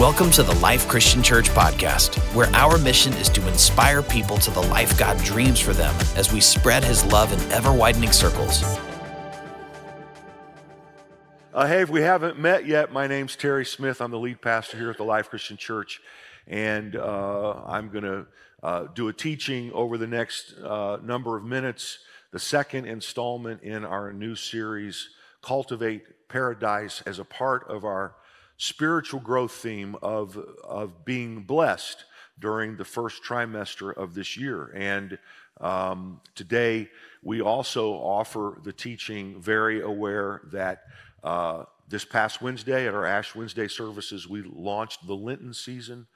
Welcome to the Life Christian Church podcast, where our mission is to inspire people to the life God dreams for them as we spread his love in ever widening circles. Uh, hey, if we haven't met yet, my name's Terry Smith. I'm the lead pastor here at the Life Christian Church, and uh, I'm going to uh, do a teaching over the next uh, number of minutes, the second installment in our new series, Cultivate Paradise, as a part of our spiritual growth theme of, of being blessed during the first trimester of this year. And um, today, we also offer the teaching very aware that uh, this past Wednesday at our Ash Wednesday services, we launched the Lenten season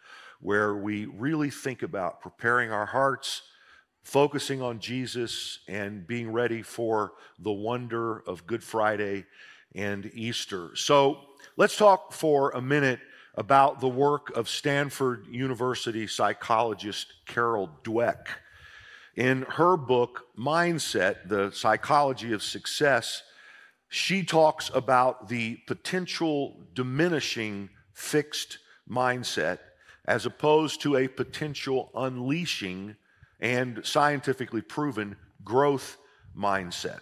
where we really think about preparing our hearts, focusing on Jesus, and being ready for the wonder of Good Friday and Easter. So let's talk for a minute about the work of Stanford University psychologist Carol Dweck. In her book, Mindset The Psychology of Success, she talks about the potential diminishing fixed mindset as opposed to a potential unleashing and scientifically proven growth mindset.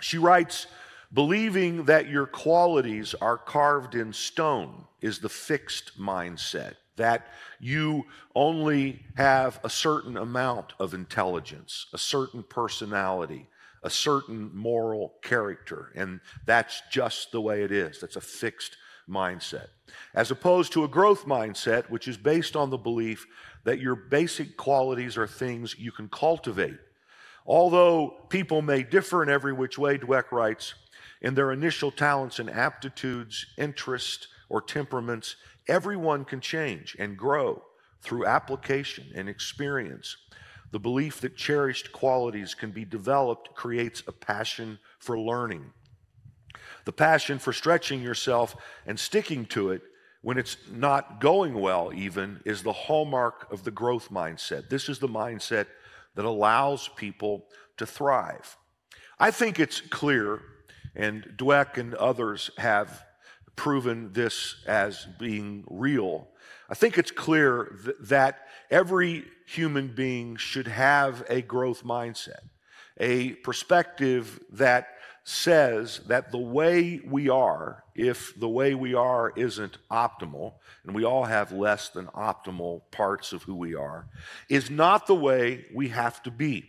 She writes, Believing that your qualities are carved in stone is the fixed mindset, that you only have a certain amount of intelligence, a certain personality, a certain moral character, and that's just the way it is. That's a fixed mindset. As opposed to a growth mindset, which is based on the belief that your basic qualities are things you can cultivate. Although people may differ in every which way, Dweck writes, in their initial talents and aptitudes, interests, or temperaments, everyone can change and grow through application and experience. The belief that cherished qualities can be developed creates a passion for learning. The passion for stretching yourself and sticking to it when it's not going well, even, is the hallmark of the growth mindset. This is the mindset that allows people to thrive. I think it's clear and Dweck and others have proven this as being real. I think it's clear th- that every human being should have a growth mindset, a perspective that says that the way we are, if the way we are isn't optimal, and we all have less than optimal parts of who we are, is not the way we have to be.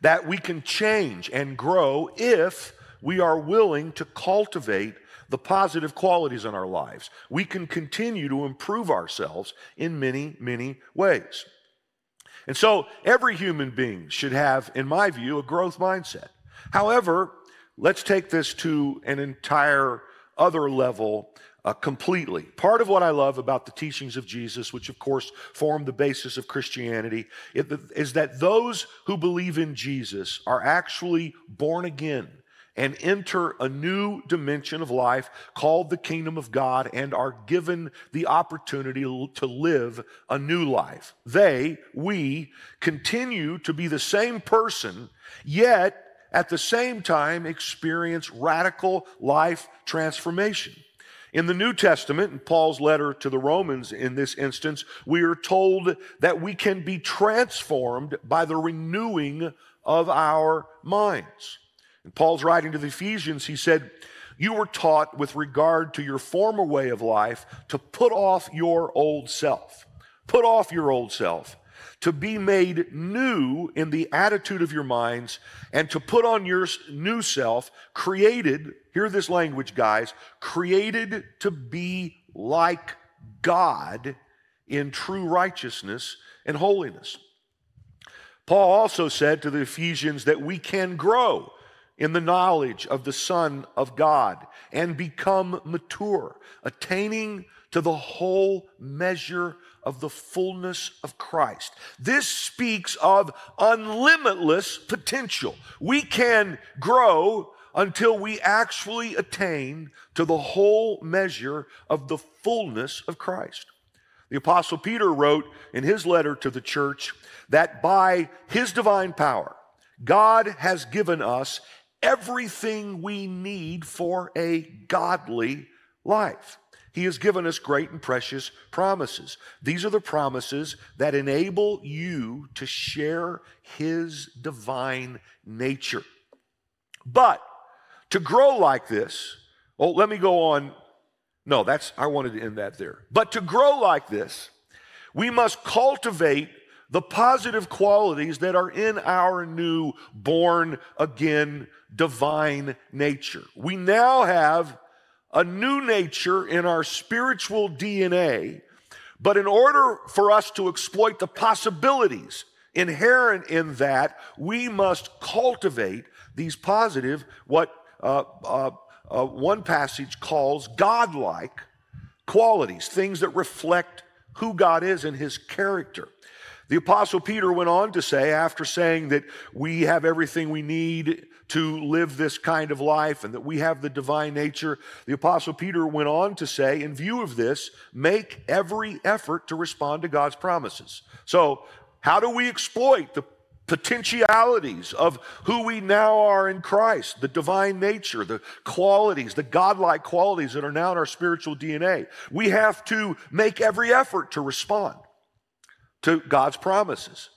That we can change and grow if we are willing to cultivate the positive qualities in our lives. We can continue to improve ourselves in many, many ways. And so every human being should have, in my view, a growth mindset. However, let's take this to an entire other level uh, completely. Part of what I love about the teachings of Jesus, which of course form the basis of Christianity, is that those who believe in Jesus are actually born again and enter a new dimension of life called the kingdom of God and are given the opportunity to live a new life. They, we, continue to be the same person, yet at the same time experience radical life transformation. In the New Testament, in Paul's letter to the Romans in this instance, we are told that we can be transformed by the renewing of our minds. And Paul's writing to the Ephesians, he said, You were taught with regard to your former way of life to put off your old self. Put off your old self. To be made new in the attitude of your minds and to put on your new self, created, hear this language, guys, created to be like God in true righteousness and holiness. Paul also said to the Ephesians that we can grow in the knowledge of the Son of God and become mature, attaining to the whole measure of the fullness of Christ. This speaks of unlimitless potential. We can grow until we actually attain to the whole measure of the fullness of Christ. The Apostle Peter wrote in his letter to the church that by his divine power, God has given us everything we need for a godly life. He has given us great and precious promises. These are the promises that enable you to share His divine nature. But to grow like this, oh, let me go on. No, that's, I wanted to end that there. But to grow like this, we must cultivate the positive qualities that are in our new born again divine nature. We now have a new nature in our spiritual DNA, but in order for us to exploit the possibilities inherent in that, we must cultivate these positive, what uh, uh, uh, one passage calls godlike qualities, things that reflect who God is and his character. The Apostle Peter went on to say, after saying that we have everything we need to live this kind of life and that we have the divine nature, the Apostle Peter went on to say, in view of this, make every effort to respond to God's promises. So, how do we exploit the potentialities of who we now are in Christ, the divine nature, the qualities, the godlike qualities that are now in our spiritual DNA. We have to make every effort to respond to God's promises.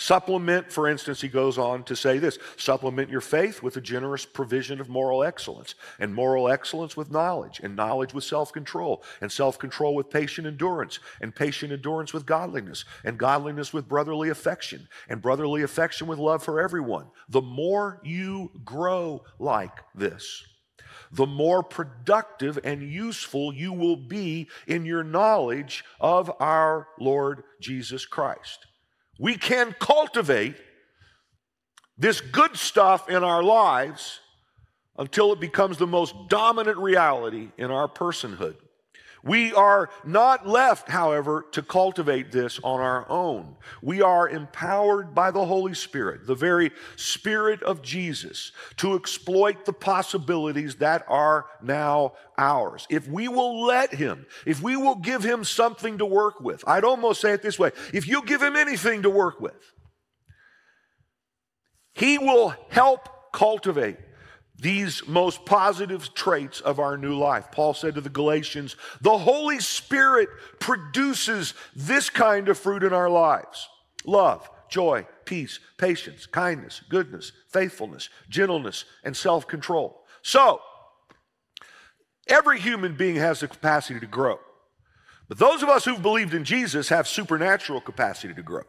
Supplement, for instance, he goes on to say this supplement your faith with a generous provision of moral excellence, and moral excellence with knowledge, and knowledge with self control, and self control with patient endurance, and patient endurance with godliness, and godliness with brotherly affection, and brotherly affection with love for everyone. The more you grow like this, the more productive and useful you will be in your knowledge of our Lord Jesus Christ. We can cultivate this good stuff in our lives until it becomes the most dominant reality in our personhood. We are not left, however, to cultivate this on our own. We are empowered by the Holy Spirit, the very Spirit of Jesus, to exploit the possibilities that are now ours. If we will let Him, if we will give Him something to work with, I'd almost say it this way if you give Him anything to work with, He will help cultivate these most positive traits of our new life. Paul said to the Galatians, the Holy Spirit produces this kind of fruit in our lives love, joy, peace, patience, kindness, goodness, faithfulness, gentleness, and self control. So, every human being has the capacity to grow. But those of us who've believed in Jesus have supernatural capacity to grow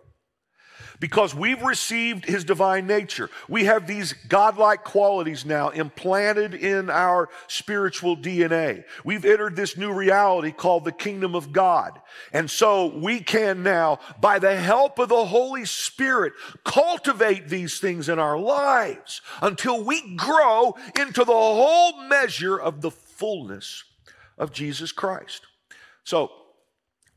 because we've received his divine nature. We have these godlike qualities now implanted in our spiritual DNA. We've entered this new reality called the kingdom of God. And so we can now, by the help of the Holy Spirit, cultivate these things in our lives until we grow into the whole measure of the fullness of Jesus Christ. So,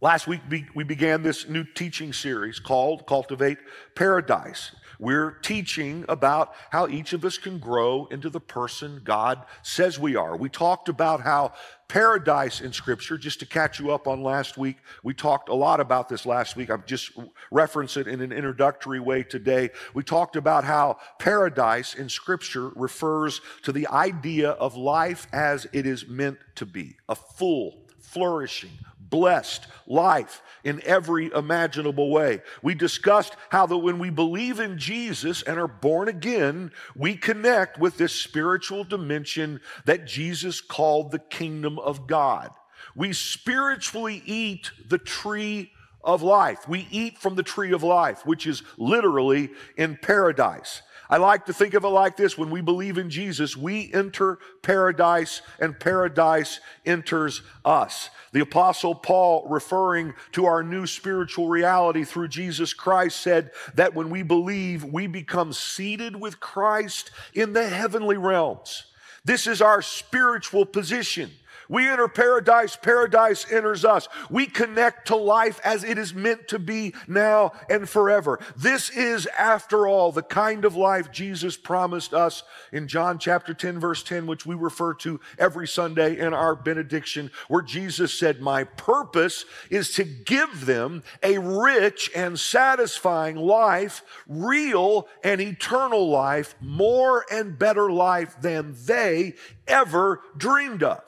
Last week, we began this new teaching series called Cultivate Paradise. We're teaching about how each of us can grow into the person God says we are. We talked about how paradise in Scripture, just to catch you up on last week, we talked a lot about this last week. I've just referenced it in an introductory way today. We talked about how paradise in Scripture refers to the idea of life as it is meant to be a full, flourishing, blessed life in every imaginable way. We discussed how that when we believe in Jesus and are born again, we connect with this spiritual dimension that Jesus called the kingdom of God. We spiritually eat the tree of life. We eat from the tree of life, which is literally in paradise. I like to think of it like this when we believe in Jesus, we enter paradise and paradise enters us. The Apostle Paul, referring to our new spiritual reality through Jesus Christ, said that when we believe, we become seated with Christ in the heavenly realms. This is our spiritual position. We enter paradise, paradise enters us. We connect to life as it is meant to be now and forever. This is, after all, the kind of life Jesus promised us in John chapter 10, verse 10, which we refer to every Sunday in our benediction, where Jesus said, My purpose is to give them a rich and satisfying life, real and eternal life, more and better life than they ever dreamed of.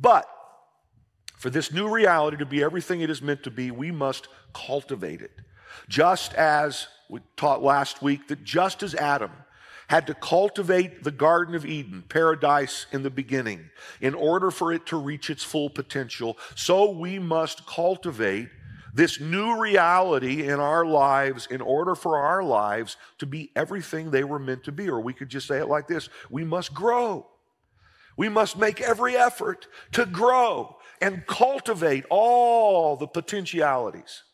But For this new reality to be everything it is meant to be, we must cultivate it. Just as we taught last week, that just as Adam had to cultivate the Garden of Eden, paradise in the beginning, in order for it to reach its full potential, so we must cultivate this new reality in our lives in order for our lives to be everything they were meant to be. Or we could just say it like this we must grow. We must make every effort to grow and cultivate all the potentialities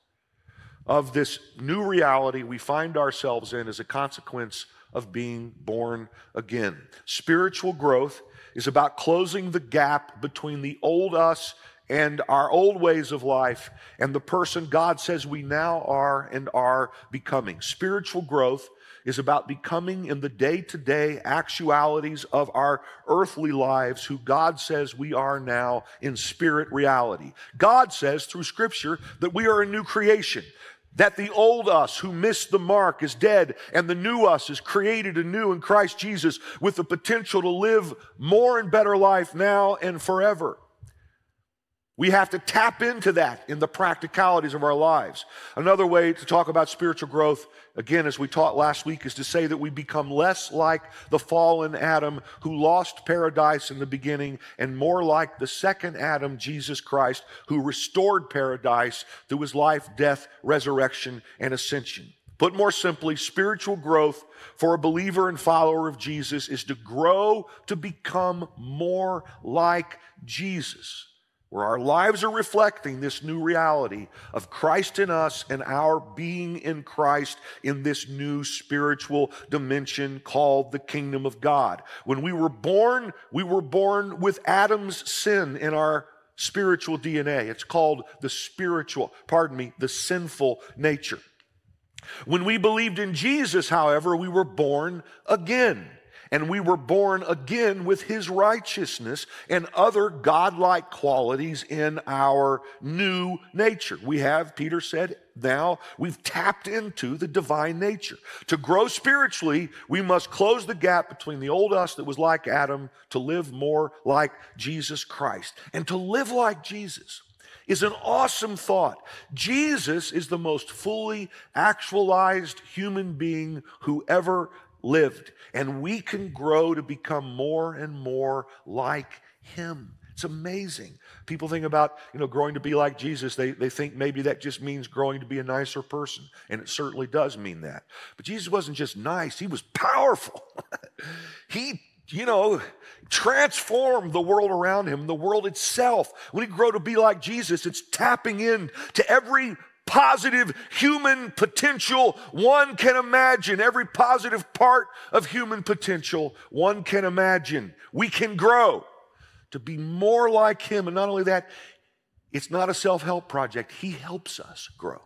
of this new reality we find ourselves in as a consequence of being born again. Spiritual growth is about closing the gap between the old us and our old ways of life and the person God says we now are and are becoming. Spiritual growth is about becoming in the day to day actualities of our earthly lives who God says we are now in spirit reality. God says through Scripture that we are a new creation. That the old us who missed the mark is dead, and the new us is created anew in Christ Jesus with the potential to live more and better life now and forever. We have to tap into that in the practicalities of our lives. Another way to talk about spiritual growth, again, as we taught last week, is to say that we become less like the fallen Adam who lost paradise in the beginning and more like the second Adam, Jesus Christ, who restored paradise through his life, death, resurrection, and ascension. Put more simply, spiritual growth for a believer and follower of Jesus is to grow to become more like Jesus where our lives are reflecting this new reality of Christ in us and our being in Christ in this new spiritual dimension called the kingdom of God. When we were born, we were born with Adam's sin in our spiritual DNA. It's called the spiritual, pardon me, the sinful nature. When we believed in Jesus, however, we were born again and we were born again with his righteousness and other godlike qualities in our new nature. We have, Peter said, now we've tapped into the divine nature. To grow spiritually, we must close the gap between the old us that was like Adam to live more like Jesus Christ. And to live like Jesus is an awesome thought. Jesus is the most fully actualized human being who ever lived. And we can grow to become more and more like him. It's amazing. People think about, you know, growing to be like Jesus. They, they think maybe that just means growing to be a nicer person. And it certainly does mean that. But Jesus wasn't just nice, he was powerful. he, you know, transformed the world around him, the world itself. When you grow to be like Jesus, it's tapping in to every positive human potential one can imagine, every positive part of human potential one can imagine. We can grow to be more like Him. And not only that, it's not a self help project, He helps us grow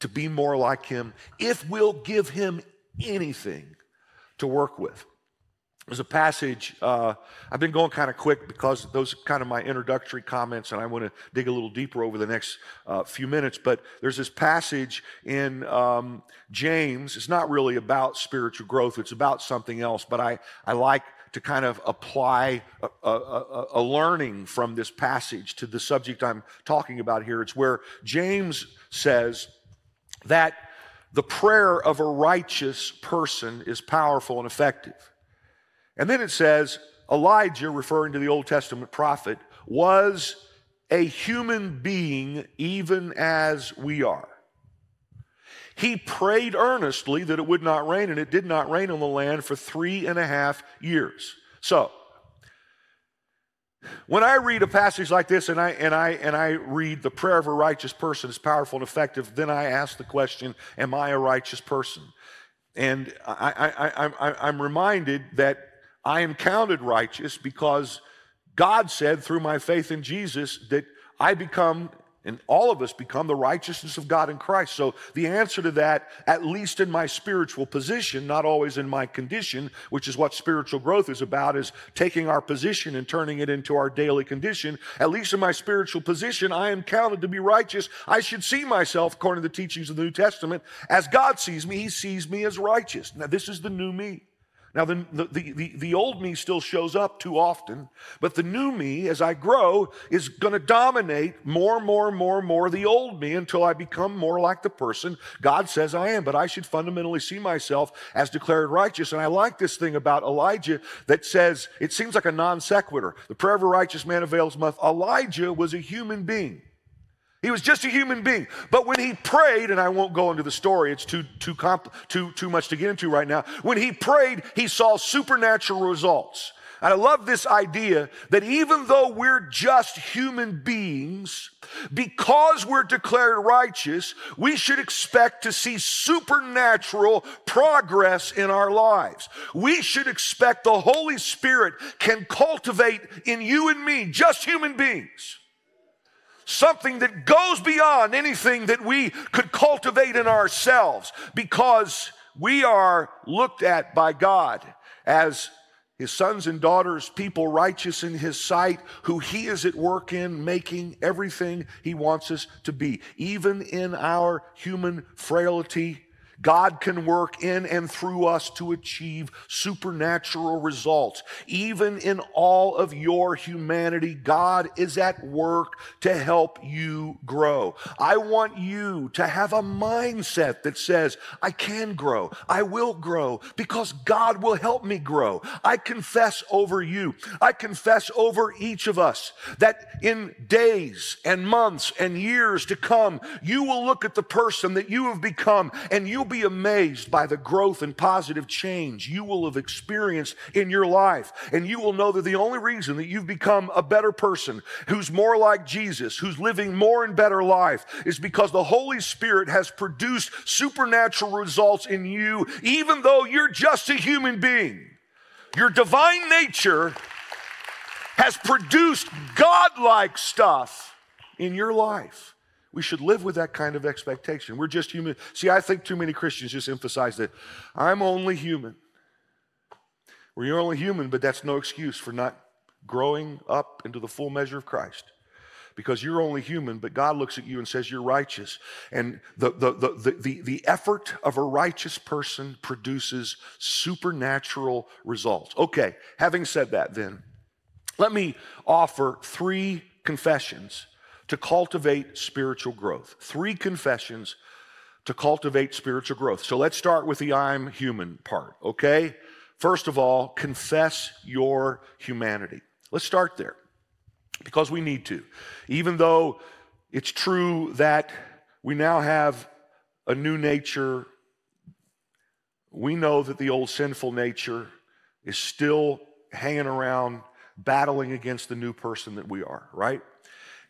to be more like Him if we'll give Him anything to work with. There's a passage, uh, I've been going kind of quick because those are kind of my introductory comments, and I want to dig a little deeper over the next uh, few minutes. But there's this passage in um, James. It's not really about spiritual growth, it's about something else, but I, I like to kind of apply a, a, a learning from this passage to the subject I'm talking about here. It's where James says that the prayer of a righteous person is powerful and effective. And then it says Elijah, referring to the Old Testament prophet, was a human being even as we are. He prayed earnestly that it would not rain, and it did not rain on the land for three and a half years. So, when I read a passage like this and I, and, I, and I read the prayer of a righteous person is powerful and effective, then I ask the question, Am I a righteous person? And I, I, I, I'm reminded that I am counted righteous because God said through my faith in Jesus that I become, and all of us become, the righteousness of God in Christ. So the answer to that, at least in my spiritual position, not always in my condition, which is what spiritual growth is about, is taking our position and turning it into our daily condition. At least in my spiritual position, I am counted to be righteous. I should see myself, according to the teachings of the New Testament, as God sees me. He sees me as righteous. Now, this is the new me. Now, the, the, the, the, old me still shows up too often, but the new me, as I grow, is going to dominate more, more, more, more the old me until I become more like the person God says I am. But I should fundamentally see myself as declared righteous. And I like this thing about Elijah that says, it seems like a non sequitur. The prayer of a righteous man avails much. Elijah was a human being. He was just a human being. But when he prayed, and I won't go into the story, it's too, too, too, too much to get into right now. When he prayed, he saw supernatural results. And I love this idea that even though we're just human beings, because we're declared righteous, we should expect to see supernatural progress in our lives. We should expect the Holy Spirit can cultivate in you and me, just human beings something that goes beyond anything that we could cultivate in ourselves because we are looked at by God as his sons and daughters, people righteous in his sight, who he is at work in, making everything he wants us to be. Even in our human frailty, God can work in and through us to achieve supernatural results. Even in all of your humanity, God is at work to help you grow. I want you to have a mindset that says, I can grow, I will grow, because God will help me grow. I confess over you, I confess over each of us that in days and months and years to come, you will look at the person that you have become and you'll be amazed by the growth and positive change you will have experienced in your life. And you will know that the only reason that you've become a better person, who's more like Jesus, who's living more and better life, is because the Holy Spirit has produced supernatural results in you, even though you're just a human being. Your divine nature has produced godlike stuff in your life. We should live with that kind of expectation. We're just human. See, I think too many Christians just emphasize that I'm only human. Well, you're only human, but that's no excuse for not growing up into the full measure of Christ. Because you're only human, but God looks at you and says you're righteous. And the, the, the, the, the effort of a righteous person produces supernatural results. Okay, having said that, then, let me offer three confessions to cultivate spiritual growth. Three confessions to cultivate spiritual growth. So let's start with the I'm human part, okay? First of all, confess your humanity. Let's start there because we need to. Even though it's true that we now have a new nature, we know that the old sinful nature is still hanging around, battling against the new person that we are, right?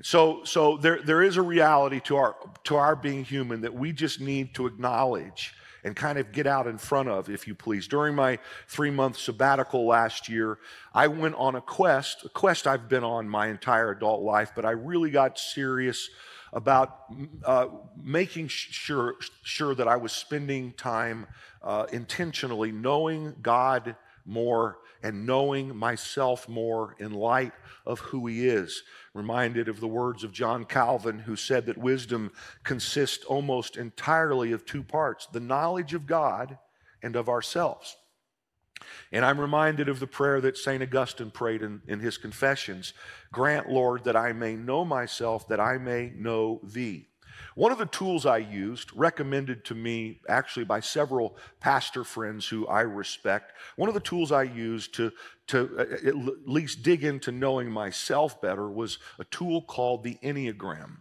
So, so there, there is a reality to our, to our being human that we just need to acknowledge and kind of get out in front of, if you please. During my three month sabbatical last year, I went on a quest, a quest I've been on my entire adult life, but I really got serious about uh, making sure, sure that I was spending time uh, intentionally knowing God more and knowing myself more in light of who He is reminded of the words of John Calvin, who said that wisdom consists almost entirely of two parts the knowledge of God and of ourselves. And I'm reminded of the prayer that St. Augustine prayed in, in his confessions Grant, Lord, that I may know myself, that I may know thee. One of the tools I used, recommended to me actually by several pastor friends who I respect, one of the tools I used to, to uh, at least dig into knowing myself better was a tool called the Enneagram.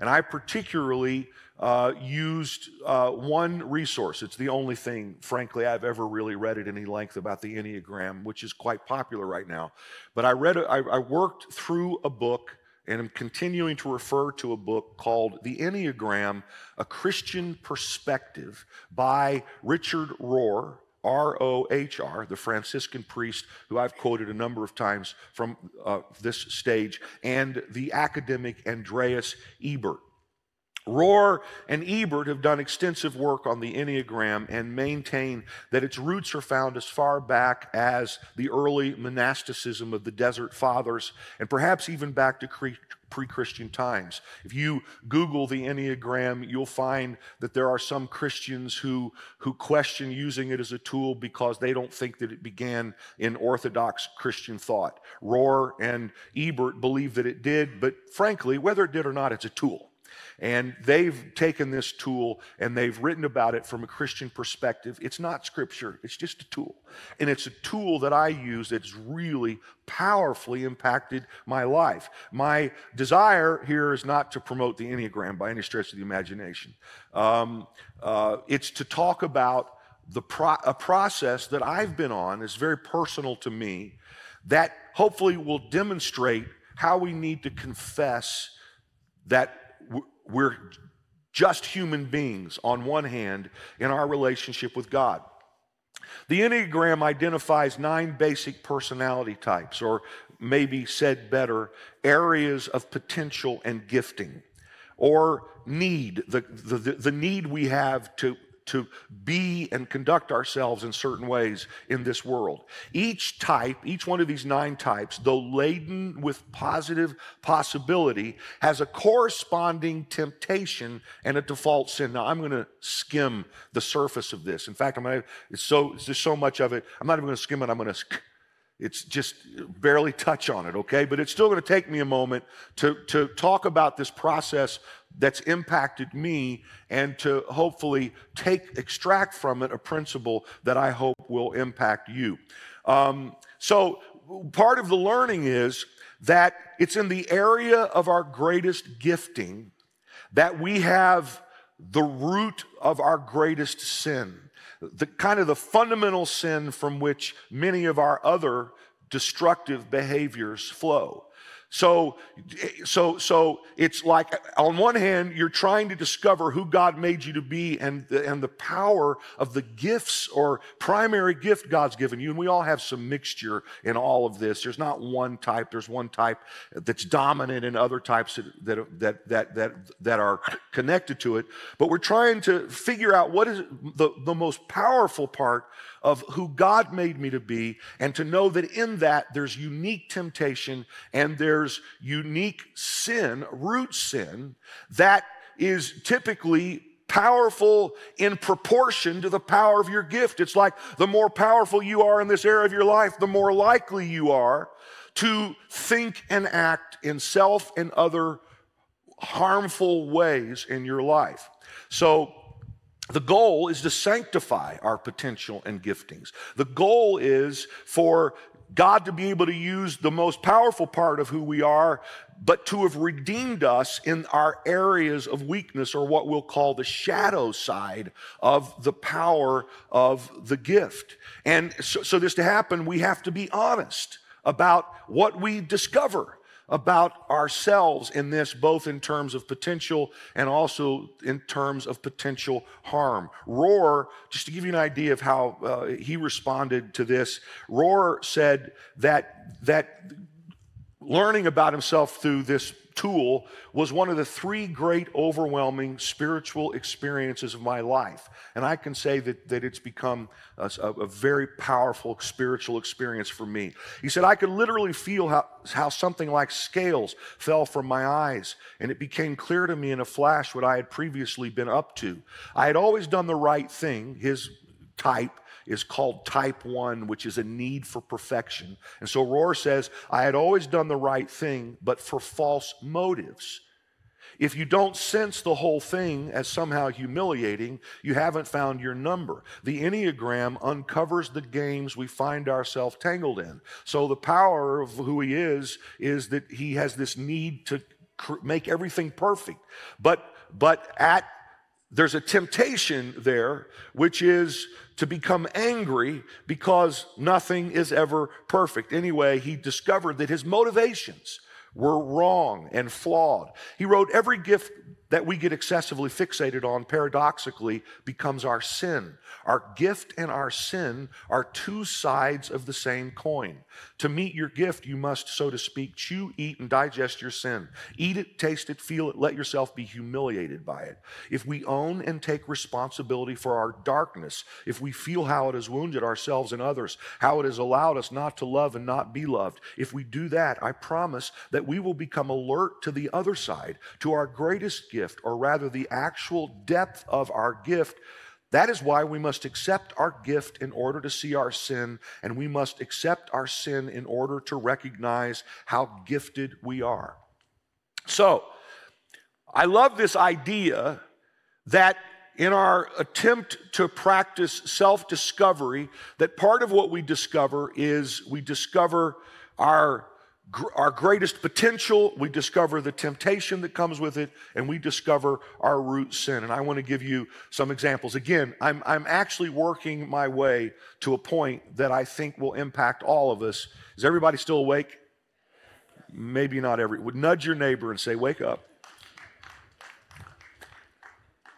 And I particularly uh, used uh, one resource. It's the only thing, frankly, I've ever really read at any length about the Enneagram, which is quite popular right now. But I read, I, I worked through a book and I'm continuing to refer to a book called The Enneagram A Christian Perspective by Richard Rohr, R O H R, the Franciscan priest who I've quoted a number of times from uh, this stage, and the academic Andreas Ebert. Rohr and Ebert have done extensive work on the Enneagram and maintain that its roots are found as far back as the early monasticism of the Desert Fathers and perhaps even back to pre Christian times. If you Google the Enneagram, you'll find that there are some Christians who, who question using it as a tool because they don't think that it began in Orthodox Christian thought. Rohr and Ebert believe that it did, but frankly, whether it did or not, it's a tool. And they've taken this tool and they've written about it from a Christian perspective. It's not scripture, it's just a tool. And it's a tool that I use that's really powerfully impacted my life. My desire here is not to promote the Enneagram by any stretch of the imagination, um, uh, it's to talk about the pro- a process that I've been on, is very personal to me, that hopefully will demonstrate how we need to confess that we're just human beings on one hand in our relationship with God. The Enneagram identifies nine basic personality types, or maybe said better, areas of potential and gifting, or need, the, the, the need we have to to be and conduct ourselves in certain ways in this world. Each type, each one of these nine types, though laden with positive possibility, has a corresponding temptation and a default sin. Now, I'm going to skim the surface of this. In fact, I'm going to, it's so, just so much of it. I'm not even going to skim it. I'm going to it's just barely touch on it, okay? But it's still going to take me a moment to, to talk about this process that's impacted me and to hopefully take, extract from it a principle that I hope will impact you. Um, so, part of the learning is that it's in the area of our greatest gifting that we have the root of our greatest sin the kind of the fundamental sin from which many of our other destructive behaviors flow. So, so, so it's like on one hand, you're trying to discover who God made you to be and the, and the power of the gifts or primary gift God's given you. And we all have some mixture in all of this. There's not one type. There's one type that's dominant and other types that, that, that, that, that are connected to it. But we're trying to figure out what is the, the most powerful part of who God made me to be and to know that in that there's unique temptation and there's unique sin, root sin, that is typically powerful in proportion to the power of your gift. It's like the more powerful you are in this area of your life, the more likely you are to think and act in self and other harmful ways in your life. So, the goal is to sanctify our potential and giftings. The goal is for God to be able to use the most powerful part of who we are, but to have redeemed us in our areas of weakness or what we'll call the shadow side of the power of the gift. And so, so this to happen, we have to be honest about what we discover about ourselves in this, both in terms of potential and also in terms of potential harm. Rohr, just to give you an idea of how uh, he responded to this, Rohr said that, that learning about himself through this tool was one of the three great overwhelming spiritual experiences of my life. And I can say that, that it's become a, a, very powerful spiritual experience for me. He said, I could literally feel how, how something like scales fell from my eyes, and it became clear to me in a flash what I had previously been up to. I had always done the right thing, his type is called type one, which is a need for perfection. And so Rohr says, I had always done the right thing, but for false motives. If you don't sense the whole thing as somehow humiliating, you haven't found your number. The Enneagram uncovers the games we find ourselves tangled in. So, the power of who he is is that he has this need to make everything perfect. But, but at there's a temptation there, which is to become angry because nothing is ever perfect. Anyway, he discovered that his motivations were wrong and flawed. He wrote, Every gift that we get excessively fixated on paradoxically becomes our sin. Our gift and our sin are two sides of the same coin. To meet your gift, you must, so to speak, chew, eat, and digest your sin. Eat it, taste it, feel it, let yourself be humiliated by it. If we own and take responsibility for our darkness, if we feel how it has wounded ourselves and others, how it has allowed us not to love and not be loved, if we do that, I promise that we will become alert to the other side, to our greatest gift gift, or rather the actual depth of our gift. That is why we must accept our gift in order to see our sin, and we must accept our sin in order to recognize how gifted we are. So, I love this idea that in our attempt to practice self discovery, that part of what we discover is we discover our our greatest potential, we discover the temptation that comes with it, and we discover our root sin. And I want to give you some examples. Again, I'm, I'm actually working my way to a point that I think will impact all of us. Is everybody still awake? Maybe not every. Would nudge your neighbor and say, Wake up.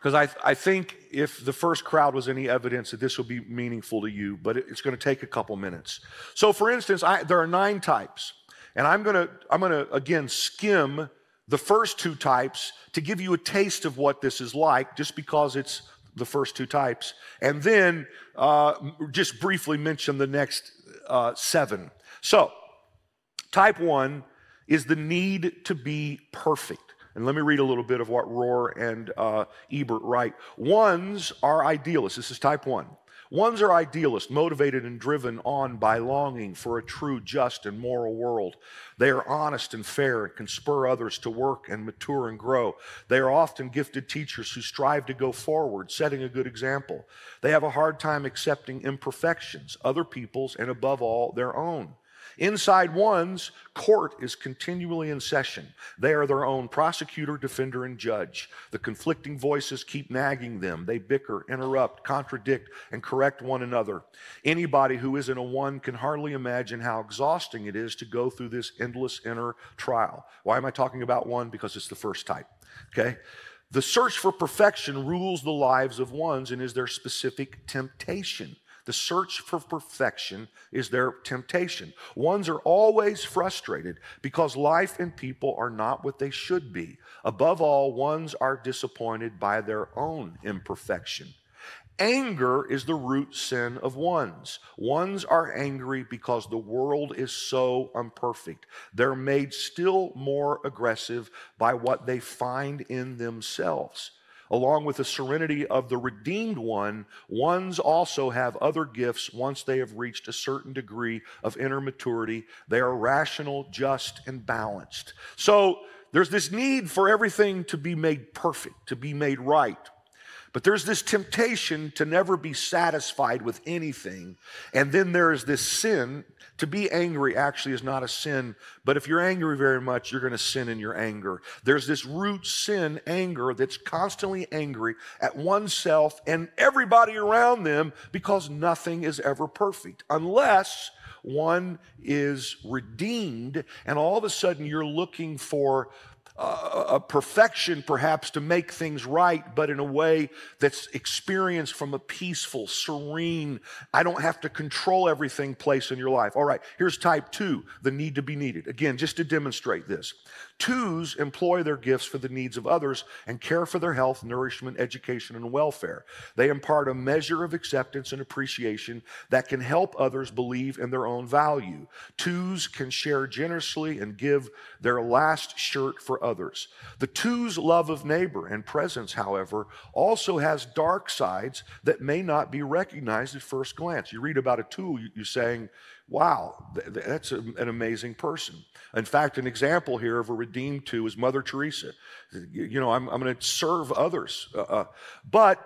Because I, I think if the first crowd was any evidence that this will be meaningful to you, but it, it's going to take a couple minutes. So, for instance, I, there are nine types. And I'm going to I'm going to again skim the first two types to give you a taste of what this is like just because it's the first two types. And then uh, just briefly mention the next uh, seven. So, type one is the need to be perfect. And let me read a little bit of what Rohr and uh, Ebert write. Ones are idealists. This is type one. Ones are idealists, motivated and driven on by longing for a true, just, and moral world. They are honest and fair and can spur others to work and mature and grow. They are often gifted teachers who strive to go forward, setting a good example. They have a hard time accepting imperfections, other people's, and above all, their own. Inside one's court is continually in session. They are their own prosecutor, defender, and judge. The conflicting voices keep nagging them. They bicker, interrupt, contradict, and correct one another. Anybody who isn't a one can hardly imagine how exhausting it is to go through this endless inner trial. Why am I talking about one? Because it's the first type. Okay? The search for perfection rules the lives of ones and is their specific temptation. The search for perfection is their temptation. Ones are always frustrated because life and people are not what they should be. Above all, ones are disappointed by their own imperfection. Anger is the root sin of ones. Ones are angry because the world is so imperfect. They're made still more aggressive by what they find in themselves. Along with the serenity of the redeemed one, ones also have other gifts once they have reached a certain degree of inner maturity. They are rational, just, and balanced. So there's this need for everything to be made perfect, to be made right. But there's this temptation to never be satisfied with anything. And then there is this sin. To be angry actually is not a sin, but if you're angry very much, you're going to sin in your anger. There's this root sin, anger, that's constantly angry at oneself and everybody around them because nothing is ever perfect unless one is redeemed and all of a sudden you're looking for a perfection perhaps to make things right, but in a way that's experienced from a peaceful, serene, I don't have to control everything place in your life. All right, here's type two the need to be needed. Again, just to demonstrate this. Twos employ their gifts for the needs of others and care for their health, nourishment, education, and welfare. They impart a measure of acceptance and appreciation that can help others believe in their own value. Twos can share generously and give their last shirt for others. The two's love of neighbor and presence, however, also has dark sides that may not be recognized at first glance. You read about a two, you're saying, wow, that's an amazing person. In fact, an example here of a redeemed two is Mother Teresa. You know, I'm, I'm going to serve others. Uh, uh, but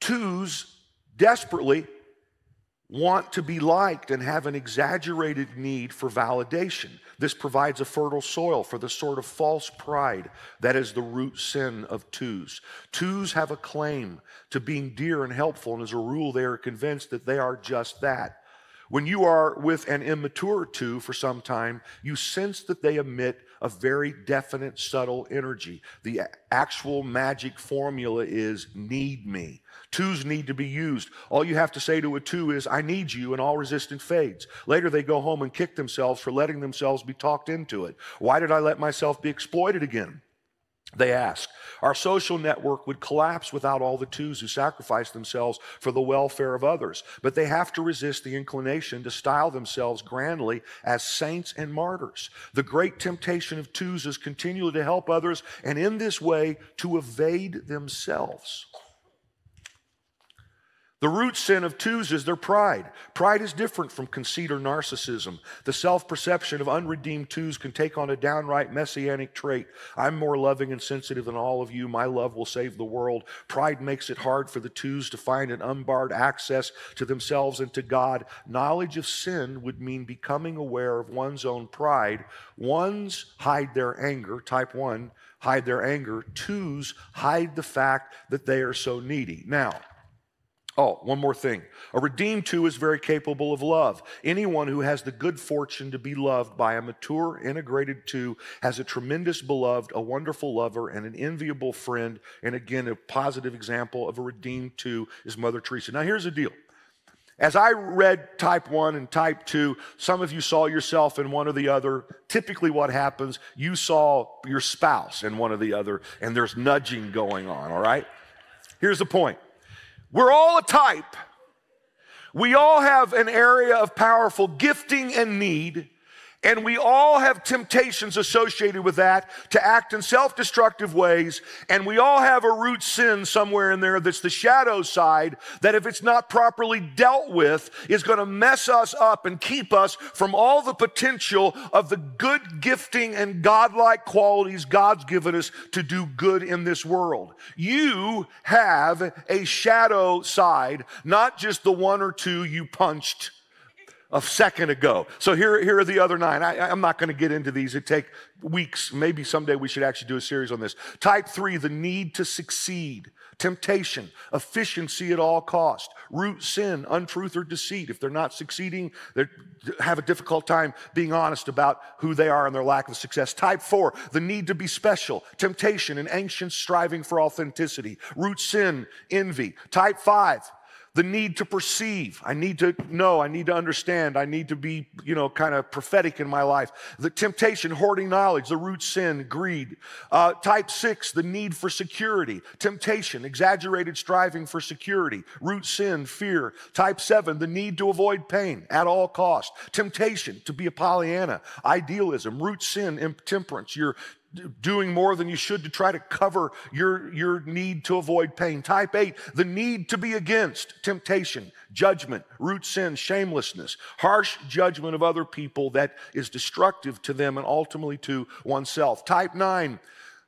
twos desperately want to be liked and have an exaggerated need for validation. This provides a fertile soil for the sort of false pride that is the root sin of twos. Twos have a claim to being dear and helpful, and as a rule, they are convinced that they are just that. When you are with an immature two for some time, you sense that they emit a very definite, subtle energy. The actual magic formula is need me. Twos need to be used. All you have to say to a two is, I need you, and all resistance fades. Later, they go home and kick themselves for letting themselves be talked into it. Why did I let myself be exploited again? They ask. Our social network would collapse without all the twos who sacrifice themselves for the welfare of others. But they have to resist the inclination to style themselves grandly as saints and martyrs. The great temptation of twos is continually to help others and in this way to evade themselves. The root sin of twos is their pride. Pride is different from conceit or narcissism. The self perception of unredeemed twos can take on a downright messianic trait. I'm more loving and sensitive than all of you. My love will save the world. Pride makes it hard for the twos to find an unbarred access to themselves and to God. Knowledge of sin would mean becoming aware of one's own pride. Ones hide their anger, type one, hide their anger. Twos hide the fact that they are so needy. Now, Oh, one more thing. A redeemed two is very capable of love. Anyone who has the good fortune to be loved by a mature, integrated two has a tremendous beloved, a wonderful lover, and an enviable friend. And again, a positive example of a redeemed two is Mother Teresa. Now, here's the deal. As I read type one and type two, some of you saw yourself in one or the other. Typically, what happens, you saw your spouse in one or the other, and there's nudging going on, all right? Here's the point we're all a type. We all have an area of powerful gifting and need. And we all have temptations associated with that to act in self destructive ways. And we all have a root sin somewhere in there that's the shadow side that, if it's not properly dealt with, is going to mess us up and keep us from all the potential of the good gifting and godlike qualities God's given us to do good in this world. You have a shadow side, not just the one or two you punched a second ago. So here, here are the other nine. I, am not going to get into these. It take weeks. Maybe someday we should actually do a series on this. Type three, the need to succeed. Temptation, efficiency at all cost, root sin, untruth or deceit. If they're not succeeding, they have a difficult time being honest about who they are and their lack of success. Type four, the need to be special, temptation and anxious striving for authenticity, root sin, envy. Type five, the need to perceive. I need to know. I need to understand. I need to be, you know, kind of prophetic in my life. The temptation, hoarding knowledge, the root sin, greed. Uh, type six, the need for security. Temptation, exaggerated striving for security. Root sin, fear. Type seven, the need to avoid pain at all cost. Temptation, to be a Pollyanna. Idealism, root sin, intemperance. You're doing more than you should to try to cover your, your need to avoid pain. Type 8, the need to be against temptation, judgment, root sin, shamelessness, harsh judgment of other people that is destructive to them and ultimately to oneself. Type 9,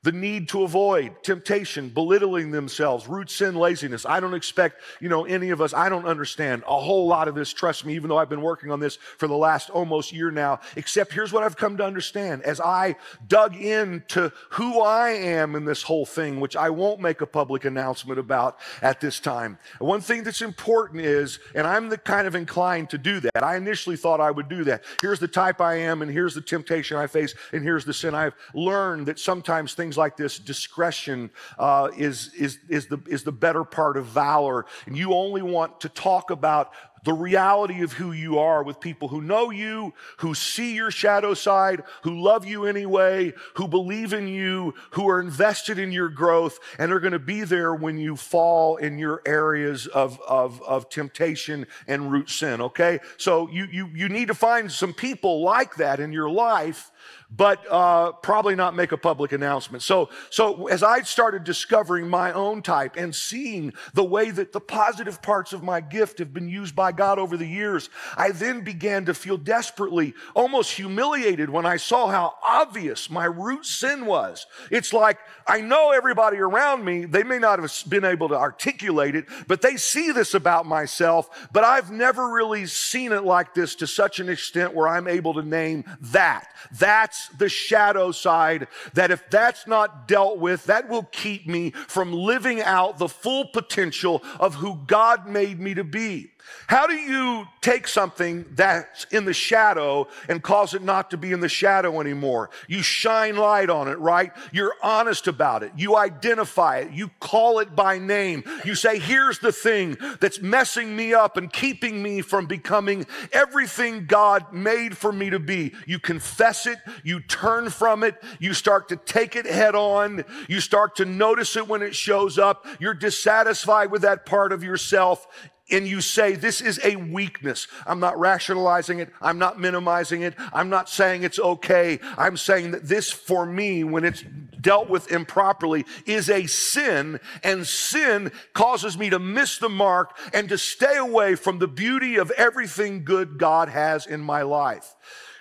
the need to avoid temptation, belittling themselves, root sin, laziness. I don't expect, you know, any of us, I don't understand a whole lot of this, trust me, even though I've been working on this for the last almost year now, except here's what I've come to understand as I dug into who I am in this whole thing, which I won't make a public announcement about at this time. One thing that's important is, and I'm the kind of inclined to do that. I initially thought I would do that. Here's the type I am, and here's the temptation I face, and here's the sin. I've learned that sometimes things like this, discretion uh, is, is, is, the, is the better part of valor. And you only want to talk about the reality of who you are with people who know you, who see your shadow side, who love you anyway, who believe in you, who are invested in your growth, and are going to be there when you fall in your areas of, of, of temptation and root sin, okay? So you, you, you need to find some people like that in your life but uh, probably not make a public announcement. So, so as I started discovering my own type and seeing the way that the positive parts of my gift have been used by God over the years, I then began to feel desperately, almost humiliated when I saw how obvious my root sin was. It's like I know everybody around me, they may not have been able to articulate it, but they see this about myself, but I've never really seen it like this to such an extent where I'm able to name that. That's that's the shadow side that if that's not dealt with, that will keep me from living out the full potential of who God made me to be. How do you take something that's in the shadow and cause it not to be in the shadow anymore? You shine light on it, right? You're honest about it. You identify it. You call it by name. You say, here's the thing that's messing me up and keeping me from becoming everything God made for me to be. You confess it. You turn from it. You start to take it head on. You start to notice it when it shows up. You're dissatisfied with that part of yourself and you say, This is a weakness. I'm not rationalizing it. I'm not minimizing it. I'm not saying it's okay. I'm saying that this, for me, when it's dealt with improperly, is a sin, and sin causes me to miss the mark and to stay away from the beauty of everything good God has in my life.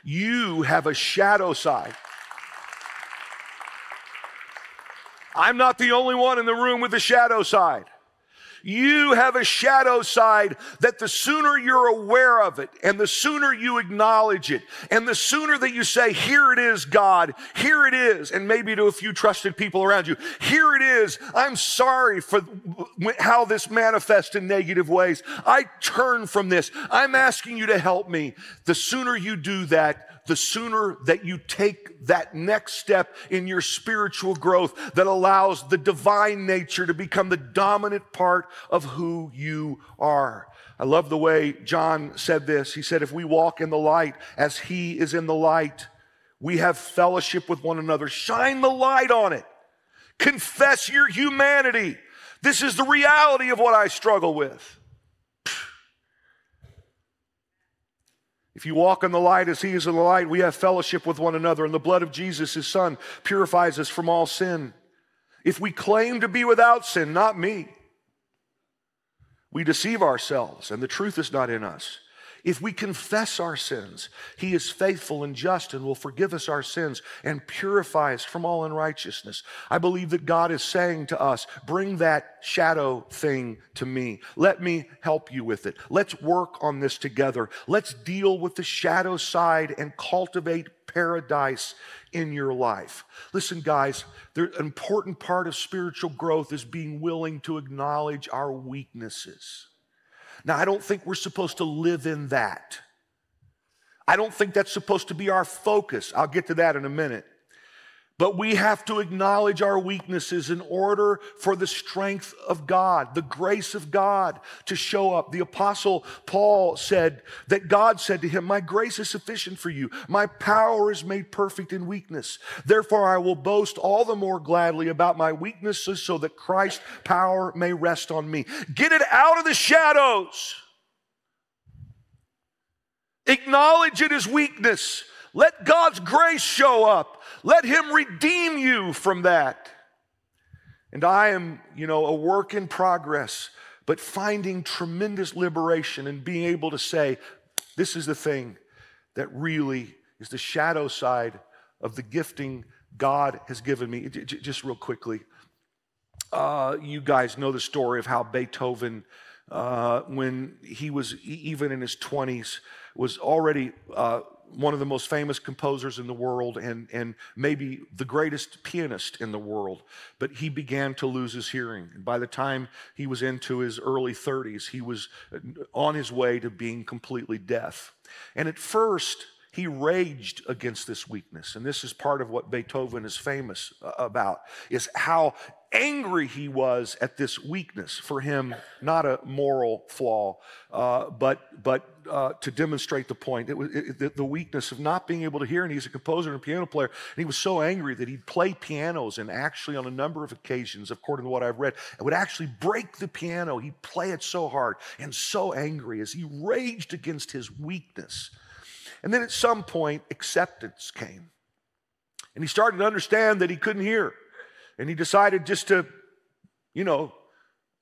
You have a shadow side. I'm not the only one in the room with the shadow side. You have a shadow side that the sooner you're aware of it and the sooner you acknowledge it and the sooner that you say, Here it is, God, here it is, and maybe to a few trusted people around you, Here it is, I'm sorry for how this manifests in negative ways. I turn from this. I'm asking you to help me. The sooner you do that, the sooner that you take that next step in your spiritual growth that allows the divine nature to become the dominant part of who you are. I love the way John said this. He said, If we walk in the light as he is in the light, we have fellowship with one another. Shine the light on it. Confess your humanity. This is the reality of what I struggle with. If you walk in the light as he is in the light, we have fellowship with one another, and the blood of Jesus, his son, purifies us from all sin. If we claim to be without sin, not me, we deceive ourselves, and the truth is not in us. If we confess our sins, He is faithful and just and will forgive us our sins and purify us from all unrighteousness. I believe that God is saying to us, Bring that shadow thing to me. Let me help you with it. Let's work on this together. Let's deal with the shadow side and cultivate paradise in your life. Listen, guys, an important part of spiritual growth is being willing to acknowledge our weaknesses. Now, I don't think we're supposed to live in that. I don't think that's supposed to be our focus. I'll get to that in a minute. But we have to acknowledge our weaknesses in order for the strength of God, the grace of God to show up. The apostle Paul said that God said to him, My grace is sufficient for you. My power is made perfect in weakness. Therefore, I will boast all the more gladly about my weaknesses so that Christ's power may rest on me. Get it out of the shadows. Acknowledge it as weakness. Let God's grace show up. Let him redeem you from that. And I am, you know, a work in progress, but finding tremendous liberation and being able to say, this is the thing that really is the shadow side of the gifting God has given me. Just real quickly, uh, you guys know the story of how Beethoven, uh, when he was even in his 20s, was already uh, one of the most famous composers in the world and, and maybe the greatest pianist in the world. But he began to lose his hearing. And by the time he was into his early 30s, he was on his way to being completely deaf. And at first, he raged against this weakness. And this is part of what beethoven is famous uh, about is how angry he was at this weakness. For him not a moral flaw uh, but but uh, to demonstrate the point it was it, the weakness of not being able to hear and he's a composer and a piano player and he was so angry that he'd play pianos and actually on a number of occasions according to what i've read it would actually break the piano. He'd play it so hard and so angry as he raged against his weakness and then at some point, acceptance came. And he started to understand that he couldn't hear. And he decided just to, you know,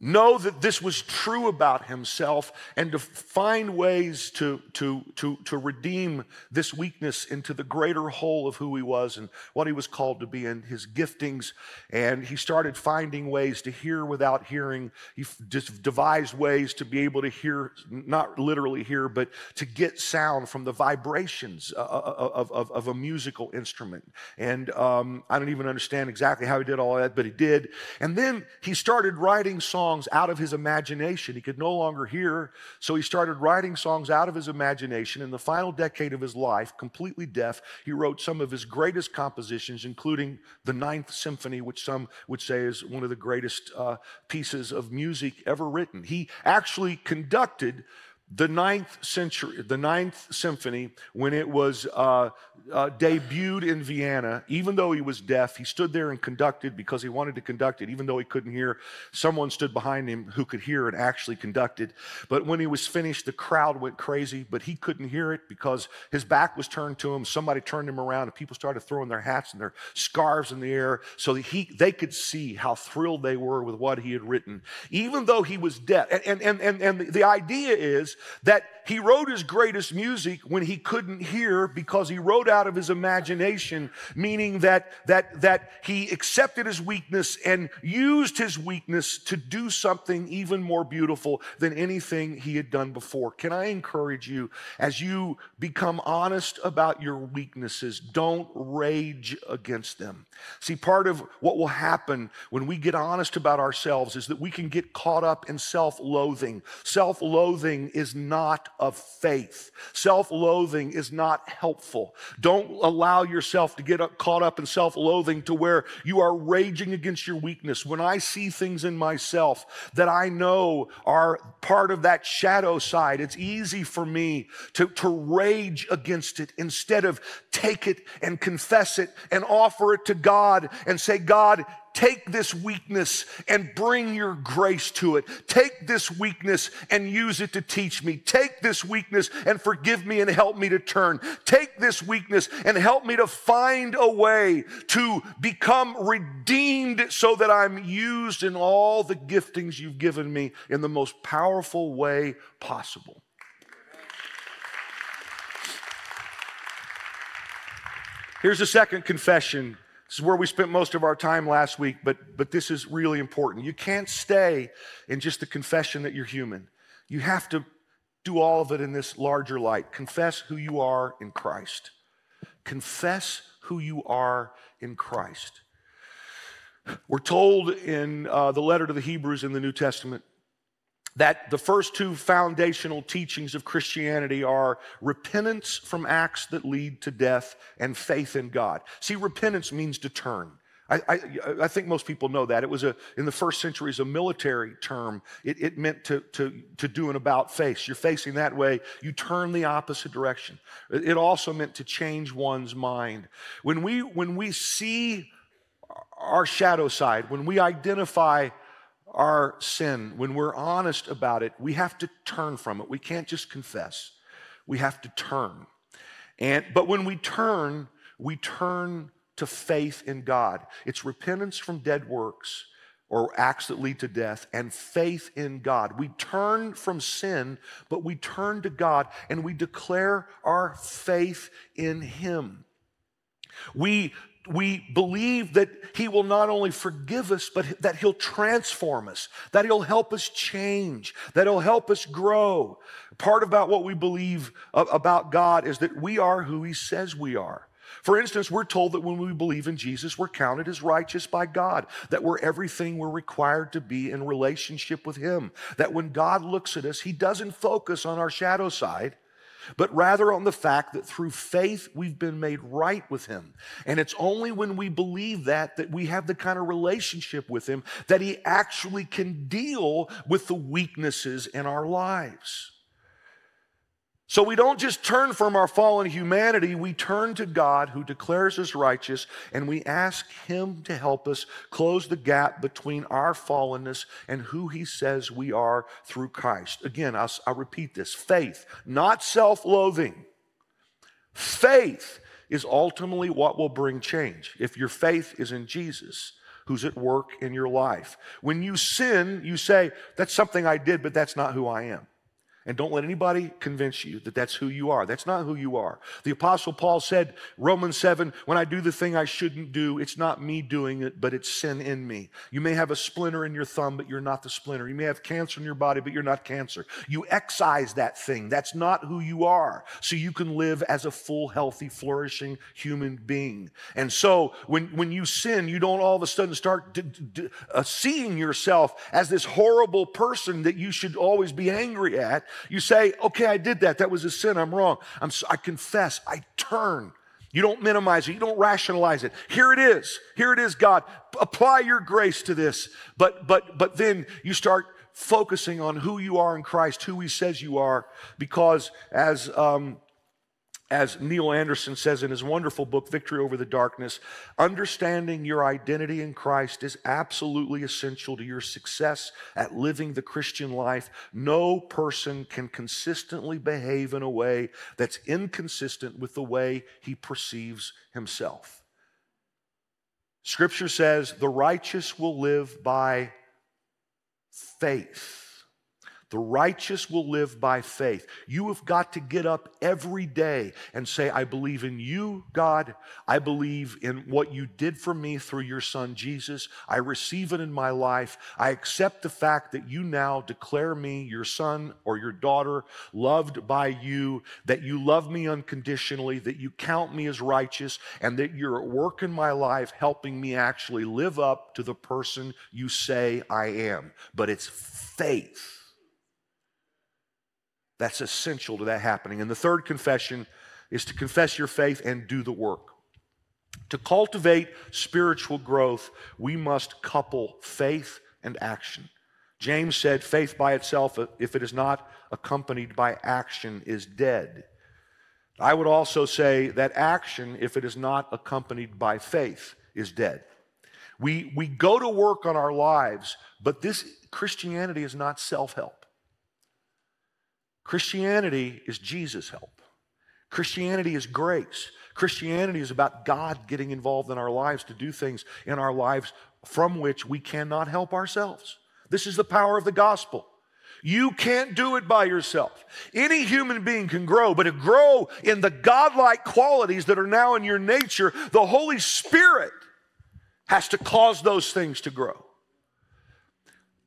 know that this was true about himself and to find ways to, to, to, to redeem this weakness into the greater whole of who he was and what he was called to be and his giftings. And he started finding ways to hear without hearing. He just devised ways to be able to hear, not literally hear, but to get sound from the vibrations uh, uh, uh, of, of, of a musical instrument. And um, I don't even understand exactly how he did all that, but he did. And then he started writing songs songs out of his imagination. He could no longer hear, so he started writing songs out of his imagination. In the final decade of his life, completely deaf, he wrote some of his greatest compositions, including the Ninth Symphony, which some would say is one of the greatest uh, pieces of music ever written. He actually conducted the ninth century, the ninth symphony, when it was uh, uh, debuted in Vienna, even though he was deaf, he stood there and conducted because he wanted to conduct it, even though he couldn't hear. Someone stood behind him who could hear and actually conducted. But when he was finished, the crowd went crazy, but he couldn't hear it because his back was turned to him. Somebody turned him around, and people started throwing their hats and their scarves in the air so that he, they could see how thrilled they were with what he had written, even though he was deaf. And, and, and, and the idea is that he wrote his greatest music when he couldn't hear because he wrote out of his imagination, meaning that, that, that he accepted his weakness and used his weakness to do something even more beautiful than anything he had done before. Can I encourage you as you become honest about your weaknesses, don't rage against them. See, part of what will happen when we get honest about ourselves is that we can get caught up in self loathing. Self loathing is not of faith. Self loathing is not helpful. Don't allow yourself to get caught up in self loathing to where you are raging against your weakness. When I see things in myself that I know are part of that shadow side, it's easy for me to, to rage against it instead of take it and confess it and offer it to God and say, God, Take this weakness and bring your grace to it. Take this weakness and use it to teach me. Take this weakness and forgive me and help me to turn. Take this weakness and help me to find a way to become redeemed so that I'm used in all the giftings you've given me in the most powerful way possible. Here's the second confession this is where we spent most of our time last week, but, but this is really important. You can't stay in just the confession that you're human. You have to do all of it in this larger light. Confess who you are in Christ. Confess who you are in Christ. We're told in uh, the letter to the Hebrews in the New Testament that the first two foundational teachings of Christianity are repentance from acts that lead to death and faith in God. See, repentance means to turn. I, I, I, think most people know that. It was a, in the first century, is a military term. It, it meant to, to, to do an about face. You're facing that way, you turn the opposite direction. It also meant to change one's mind. When we, when we see our shadow side, when we identify our sin, when we're honest about it, we have to turn from it. We can't just confess. We have to turn. And but when we turn, we turn to faith in God. It's repentance from dead works or acts that lead to death and faith in God. We turn from sin, but we turn to God and we declare our faith in Him. We we believe that He will not only forgive us, but that He'll transform us, that He'll help us change, that He'll help us grow. Part about what we believe about God is that we are who He says we are. For instance, we're told that when we believe in Jesus, we're counted as righteous by God, that we're everything we're required to be in relationship with Him, that when God looks at us, He doesn't focus on our shadow side but rather on the fact that through faith we've been made right with Him. And it's only when we believe that that we have the kind of relationship with Him that He actually can deal with the weaknesses in our lives. So we don't just turn from our fallen humanity, we turn to God who declares us righteous and we ask Him to help us close the gap between our fallenness and who He says we are through Christ. Again, I'll, I'll repeat this faith, not self loathing. Faith is ultimately what will bring change. If your faith is in Jesus, who's at work in your life. When you sin, you say, That's something I did, but that's not who I am. And don't let anybody convince you that that's who you are. That's not who you are. The Apostle Paul said, Romans 7, when I do the thing I shouldn't do, it's not me doing it, but it's sin in me. You may have a splinter in your thumb, but you're not the splinter. You may have cancer in your body, but you're not cancer. You excise that thing. That's not who you are. So you can live as a full, healthy, flourishing human being. And so when, when you sin, you don't all of a sudden start d- d- uh, seeing yourself as this horrible person that you should always be angry at you say, okay, I did that. That was a sin. I'm wrong. I'm, I confess. I turn. You don't minimize it. You don't rationalize it. Here it is. Here it is, God. Apply your grace to this. But, but, but then you start focusing on who you are in Christ, who he says you are, because as, um, as Neil Anderson says in his wonderful book, Victory Over the Darkness, understanding your identity in Christ is absolutely essential to your success at living the Christian life. No person can consistently behave in a way that's inconsistent with the way he perceives himself. Scripture says, the righteous will live by faith. The righteous will live by faith. You have got to get up every day and say, I believe in you, God. I believe in what you did for me through your son, Jesus. I receive it in my life. I accept the fact that you now declare me your son or your daughter, loved by you, that you love me unconditionally, that you count me as righteous, and that you're at work in my life helping me actually live up to the person you say I am. But it's faith. That's essential to that happening. And the third confession is to confess your faith and do the work. To cultivate spiritual growth, we must couple faith and action. James said, faith by itself, if it is not accompanied by action, is dead. I would also say that action, if it is not accompanied by faith, is dead. We, we go to work on our lives, but this Christianity is not self help. Christianity is Jesus' help. Christianity is grace. Christianity is about God getting involved in our lives to do things in our lives from which we cannot help ourselves. This is the power of the gospel. You can't do it by yourself. Any human being can grow, but to grow in the godlike qualities that are now in your nature, the Holy Spirit has to cause those things to grow.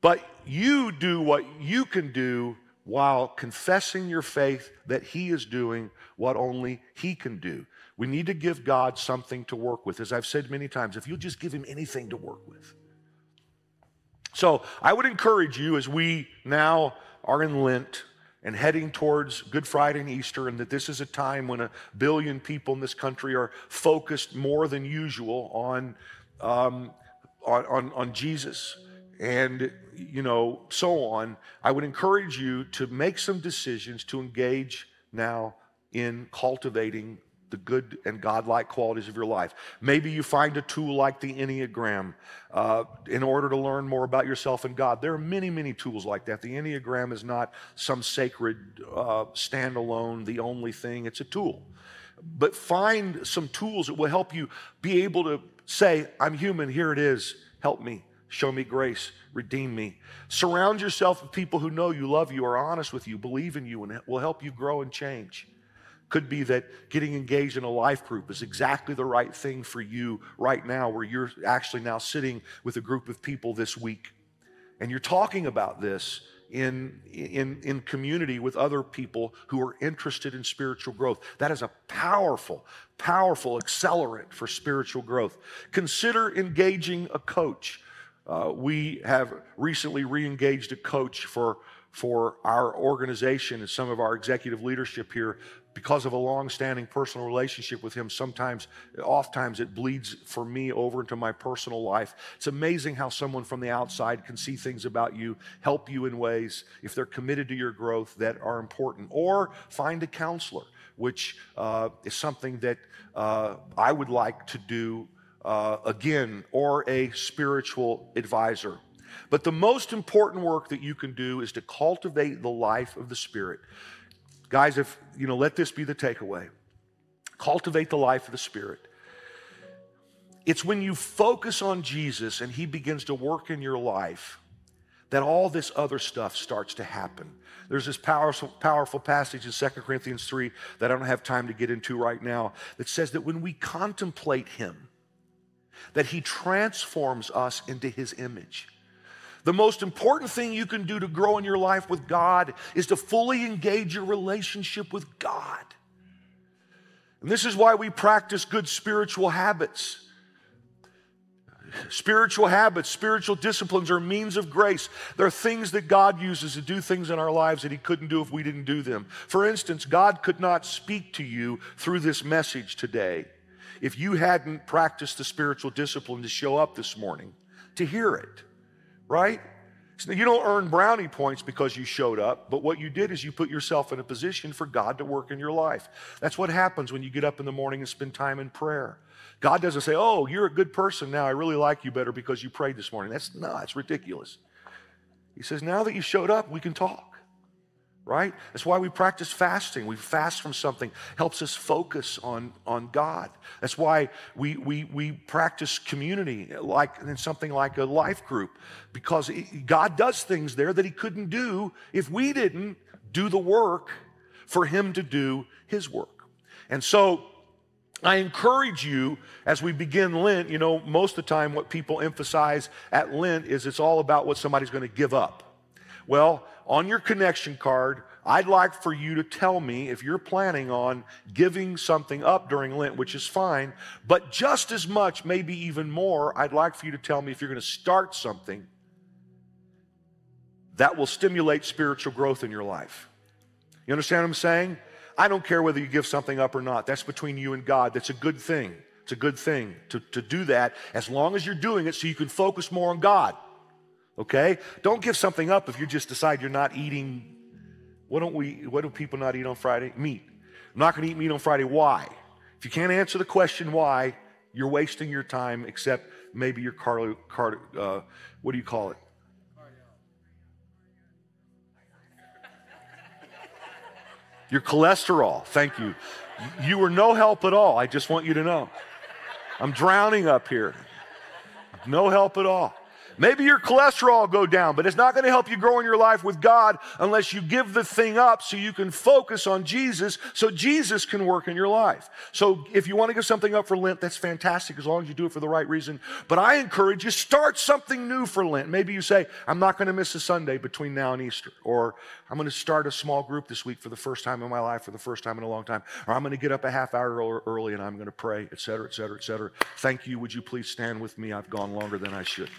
But you do what you can do while confessing your faith that He is doing what only He can do. We need to give God something to work with. As I've said many times, if you'll just give Him anything to work with. So I would encourage you as we now are in Lent and heading towards Good Friday and Easter, and that this is a time when a billion people in this country are focused more than usual on, um, on, on, on Jesus and you know so on i would encourage you to make some decisions to engage now in cultivating the good and godlike qualities of your life. Maybe you find a tool like the Enneagram uh, in order to learn more about yourself and God. There are many, many tools like that. The Enneagram is not some sacred, uh, standalone, the only thing, it's a tool. But find some tools that will help you be able to say, I'm human, here it is, help me. Show me grace, redeem me. Surround yourself with people who know you, love you, are honest with you, believe in you, and will help you grow and change. Could be that getting engaged in a life group is exactly the right thing for you right now, where you're actually now sitting with a group of people this week. And you're talking about this in, in, in community with other people who are interested in spiritual growth. That is a powerful, powerful accelerant for spiritual growth. Consider engaging a coach uh, we have recently re-engaged a coach for, for our organization and some of our executive leadership here because of a long-standing personal relationship with him. Sometimes oftentimes it bleeds for me over into my personal life. It's amazing how someone from the outside can see things about you help you in ways if they're committed to your growth that are important. Or find a counselor which uh, is something that uh, i would like to do uh, again, or a spiritual advisor. But the most important work that you can do is to cultivate the life of the Spirit. Guys, if, you know, let this be the takeaway cultivate the life of the Spirit. It's when you focus on Jesus and He begins to work in your life that all this other stuff starts to happen. There's this powerful, powerful passage in 2 Corinthians 3 that I don't have time to get into right now that says that when we contemplate Him, that He transforms us into His image. The most important thing you can do to grow in your life with God is to fully engage your relationship with God. And this is why we practice good spiritual habits. Spiritual habits, spiritual disciplines are means of grace. They're things that God uses to do things in our lives that He couldn't do if we didn't do them. For instance, God could not speak to you through this message today if you hadn't practiced the spiritual discipline to show up this morning to hear it, right? So you don't earn brownie points because you showed up, but what you did is you put yourself in a position for God to work in your life. That's what happens when you get up in the morning and spend time in prayer. God doesn't say, Oh, you're a good person now. I really like you better because you prayed this morning. That's no, it's ridiculous. He says, Now that you showed up, we can talk. Right? That's why we practice fasting. We fast from something, helps us focus on, on God. That's why we, we, we practice community like in something like a life group, because God does things there that He couldn't do if we didn't do the work for Him to do His work. And so I encourage you as we begin Lent, you know, most of the time what people emphasize at Lent is it's all about what somebody's going to give up. Well, on your connection card, I'd like for you to tell me if you're planning on giving something up during Lent, which is fine, but just as much, maybe even more, I'd like for you to tell me if you're going to start something that will stimulate spiritual growth in your life. You understand what I'm saying? I don't care whether you give something up or not. That's between you and God. That's a good thing. It's a good thing to, to do that as long as you're doing it so you can focus more on God. Okay? Don't give something up if you just decide you're not eating. What don't we what do people not eat on Friday? Meat. I'm not gonna eat meat on Friday. Why? If you can't answer the question why, you're wasting your time, except maybe your car, car uh, what do you call it? Your cholesterol. Thank you. You were no help at all. I just want you to know. I'm drowning up here. No help at all. Maybe your cholesterol will go down, but it's not going to help you grow in your life with God unless you give the thing up so you can focus on Jesus so Jesus can work in your life. So if you want to give something up for Lent, that's fantastic as long as you do it for the right reason. But I encourage you start something new for Lent. Maybe you say, I'm not going to miss a Sunday between now and Easter, or I'm going to start a small group this week for the first time in my life, for the first time in a long time, or I'm going to get up a half hour early and I'm going to pray, et cetera, et cetera, et cetera. Thank you. Would you please stand with me? I've gone longer than I should.